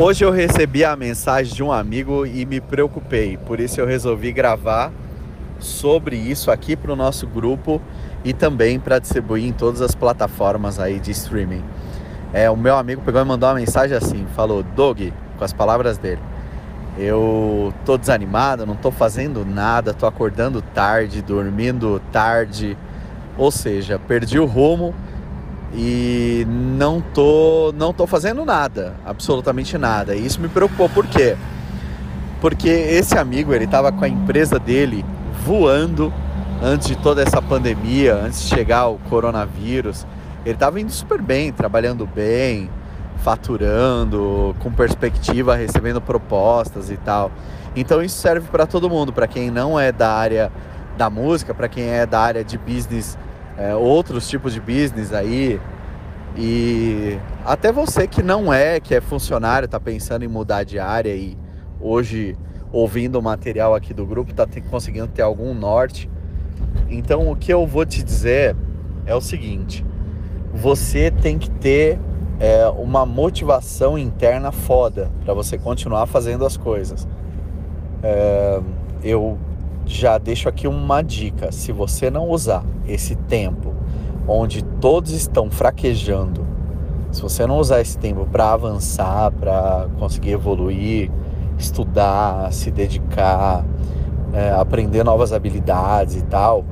Hoje eu recebi a mensagem de um amigo e me preocupei, por isso eu resolvi gravar sobre isso aqui para o nosso grupo e também para distribuir em todas as plataformas aí de streaming. É, o meu amigo pegou e mandou uma mensagem assim, falou, Doug, com as palavras dele, eu tô desanimado, não tô fazendo nada, tô acordando tarde, dormindo tarde, ou seja, perdi o rumo e não tô não tô fazendo nada, absolutamente nada. E isso me preocupou por quê? Porque esse amigo, ele estava com a empresa dele voando antes de toda essa pandemia, antes de chegar o coronavírus. Ele estava indo super bem, trabalhando bem, faturando, com perspectiva, recebendo propostas e tal. Então isso serve para todo mundo, para quem não é da área da música, para quem é da área de business é, outros tipos de business aí. E até você que não é, que é funcionário, está pensando em mudar de área e hoje ouvindo o material aqui do grupo está conseguindo ter algum norte. Então o que eu vou te dizer é o seguinte: você tem que ter é, uma motivação interna foda para você continuar fazendo as coisas. É, eu já deixo aqui uma dica: se você não usar esse tempo onde todos estão fraquejando, se você não usar esse tempo para avançar, para conseguir evoluir, estudar, se dedicar, é, aprender novas habilidades e tal,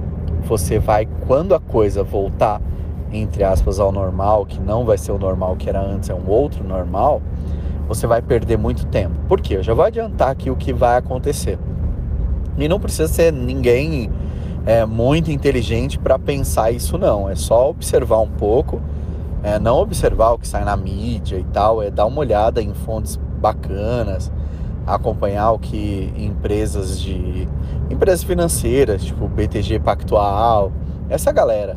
você vai, quando a coisa voltar, entre aspas, ao normal, que não vai ser o normal que era antes, é um outro normal, você vai perder muito tempo. Por quê? Eu já vou adiantar aqui o que vai acontecer. E não precisa ser ninguém é, muito inteligente para pensar isso, não. É só observar um pouco, é, não observar o que sai na mídia e tal, é dar uma olhada em fontes bacanas, acompanhar o que empresas de empresas financeiras, tipo BTG Pactual, essa galera,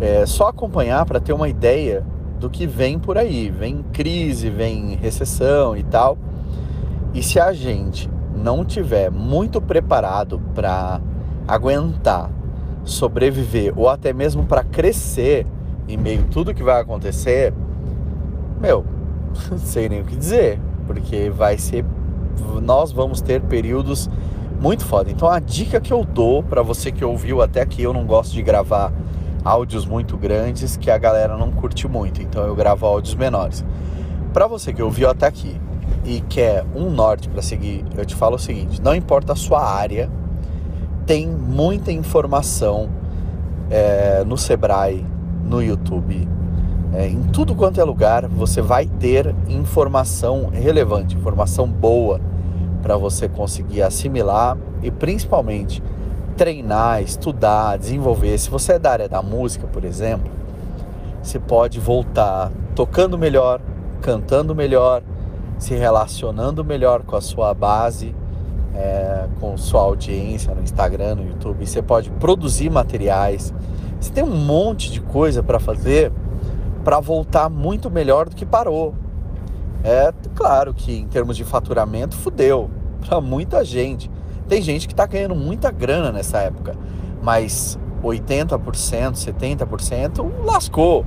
é só acompanhar para ter uma ideia do que vem por aí. Vem crise, vem recessão e tal. E se a gente não tiver muito preparado para aguentar, sobreviver ou até mesmo para crescer em meio a tudo que vai acontecer, meu, não sei nem o que dizer, porque vai ser nós vamos ter períodos muito foda. Então a dica que eu dou para você que ouviu até aqui, eu não gosto de gravar áudios muito grandes que a galera não curte muito, então eu gravo áudios menores. Para você que ouviu até aqui e quer um norte para seguir, eu te falo o seguinte: não importa a sua área, tem muita informação é, no Sebrae, no YouTube, é, em tudo quanto é lugar você vai ter informação relevante, informação boa para você conseguir assimilar e principalmente treinar, estudar, desenvolver. Se você é da área da música, por exemplo, você pode voltar tocando melhor, cantando melhor, se relacionando melhor com a sua base, é, com sua audiência no Instagram, no YouTube. Você pode produzir materiais. Você tem um monte de coisa para fazer para voltar muito melhor do que parou. É claro que em termos de faturamento, fudeu para muita gente. Tem gente que está ganhando muita grana nessa época, mas 80%, 70% lascou.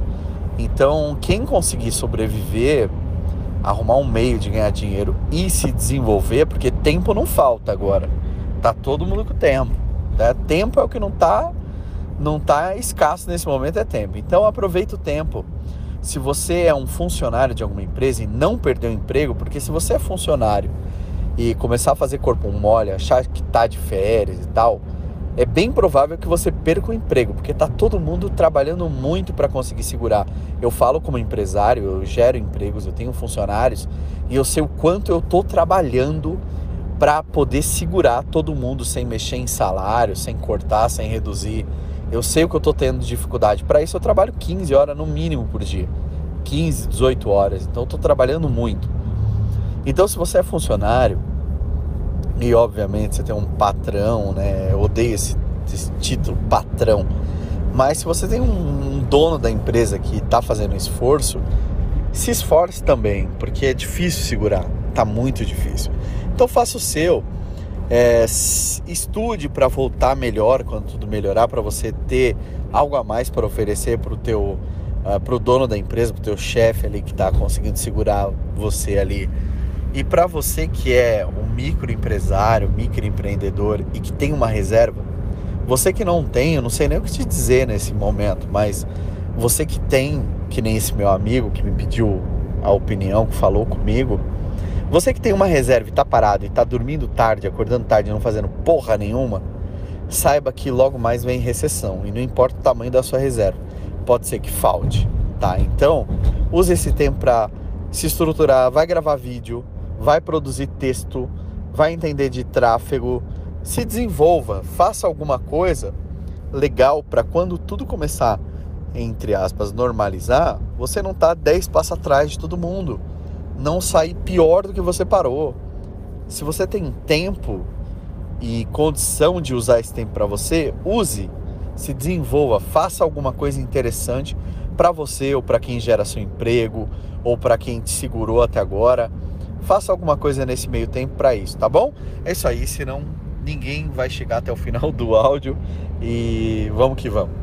Então, quem conseguir sobreviver arrumar um meio de ganhar dinheiro e se desenvolver, porque tempo não falta agora. Tá todo mundo com tempo. Né? Tempo é o que não tá não tá escasso nesse momento é tempo. Então aproveita o tempo. Se você é um funcionário de alguma empresa e não perdeu o emprego, porque se você é funcionário e começar a fazer corpo mole, achar que tá de férias e tal, é bem provável que você perca o emprego, porque tá todo mundo trabalhando muito para conseguir segurar. Eu falo como empresário, eu gero empregos, eu tenho funcionários e eu sei o quanto eu tô trabalhando para poder segurar todo mundo sem mexer em salário, sem cortar, sem reduzir. Eu sei o que eu tô tendo dificuldade. Para isso eu trabalho 15 horas no mínimo por dia. 15, 18 horas. Então eu tô trabalhando muito. Então se você é funcionário, e obviamente você tem um patrão, né? Eu odeio esse, esse título, patrão. Mas se você tem um, um dono da empresa que está fazendo esforço, se esforce também, porque é difícil segurar, tá muito difícil. Então faça o seu, é, estude para voltar melhor quando tudo melhorar, para você ter algo a mais para oferecer para o teu, uh, ah, pro dono da empresa, para o teu chefe ali que está conseguindo segurar você ali E para você que é um microempresário, microempreendedor e que tem uma reserva, você que não tem, eu não sei nem o que te dizer nesse momento, mas você que tem, que nem esse meu amigo que me pediu a opinião, que falou comigo, você que tem uma reserva e tá parado e tá dormindo tarde, acordando tarde, não fazendo porra nenhuma, saiba que logo mais vem recessão e não importa o tamanho da sua reserva, pode ser que falte, tá? Então, use esse tempo para se estruturar, vai gravar vídeo, vai produzir texto, vai entender de tráfego, se desenvolva, faça alguma coisa legal para quando tudo começar, entre aspas, normalizar, você não tá 10 passos atrás de todo mundo, não sair pior do que você parou. Se você tem tempo e condição de usar esse tempo para você, use, se desenvolva, faça alguma coisa interessante para você ou para quem gera seu emprego ou para quem te segurou até agora faça alguma coisa nesse meio tempo para isso, tá bom? É isso aí, senão ninguém vai chegar até o final do áudio e vamos que vamos.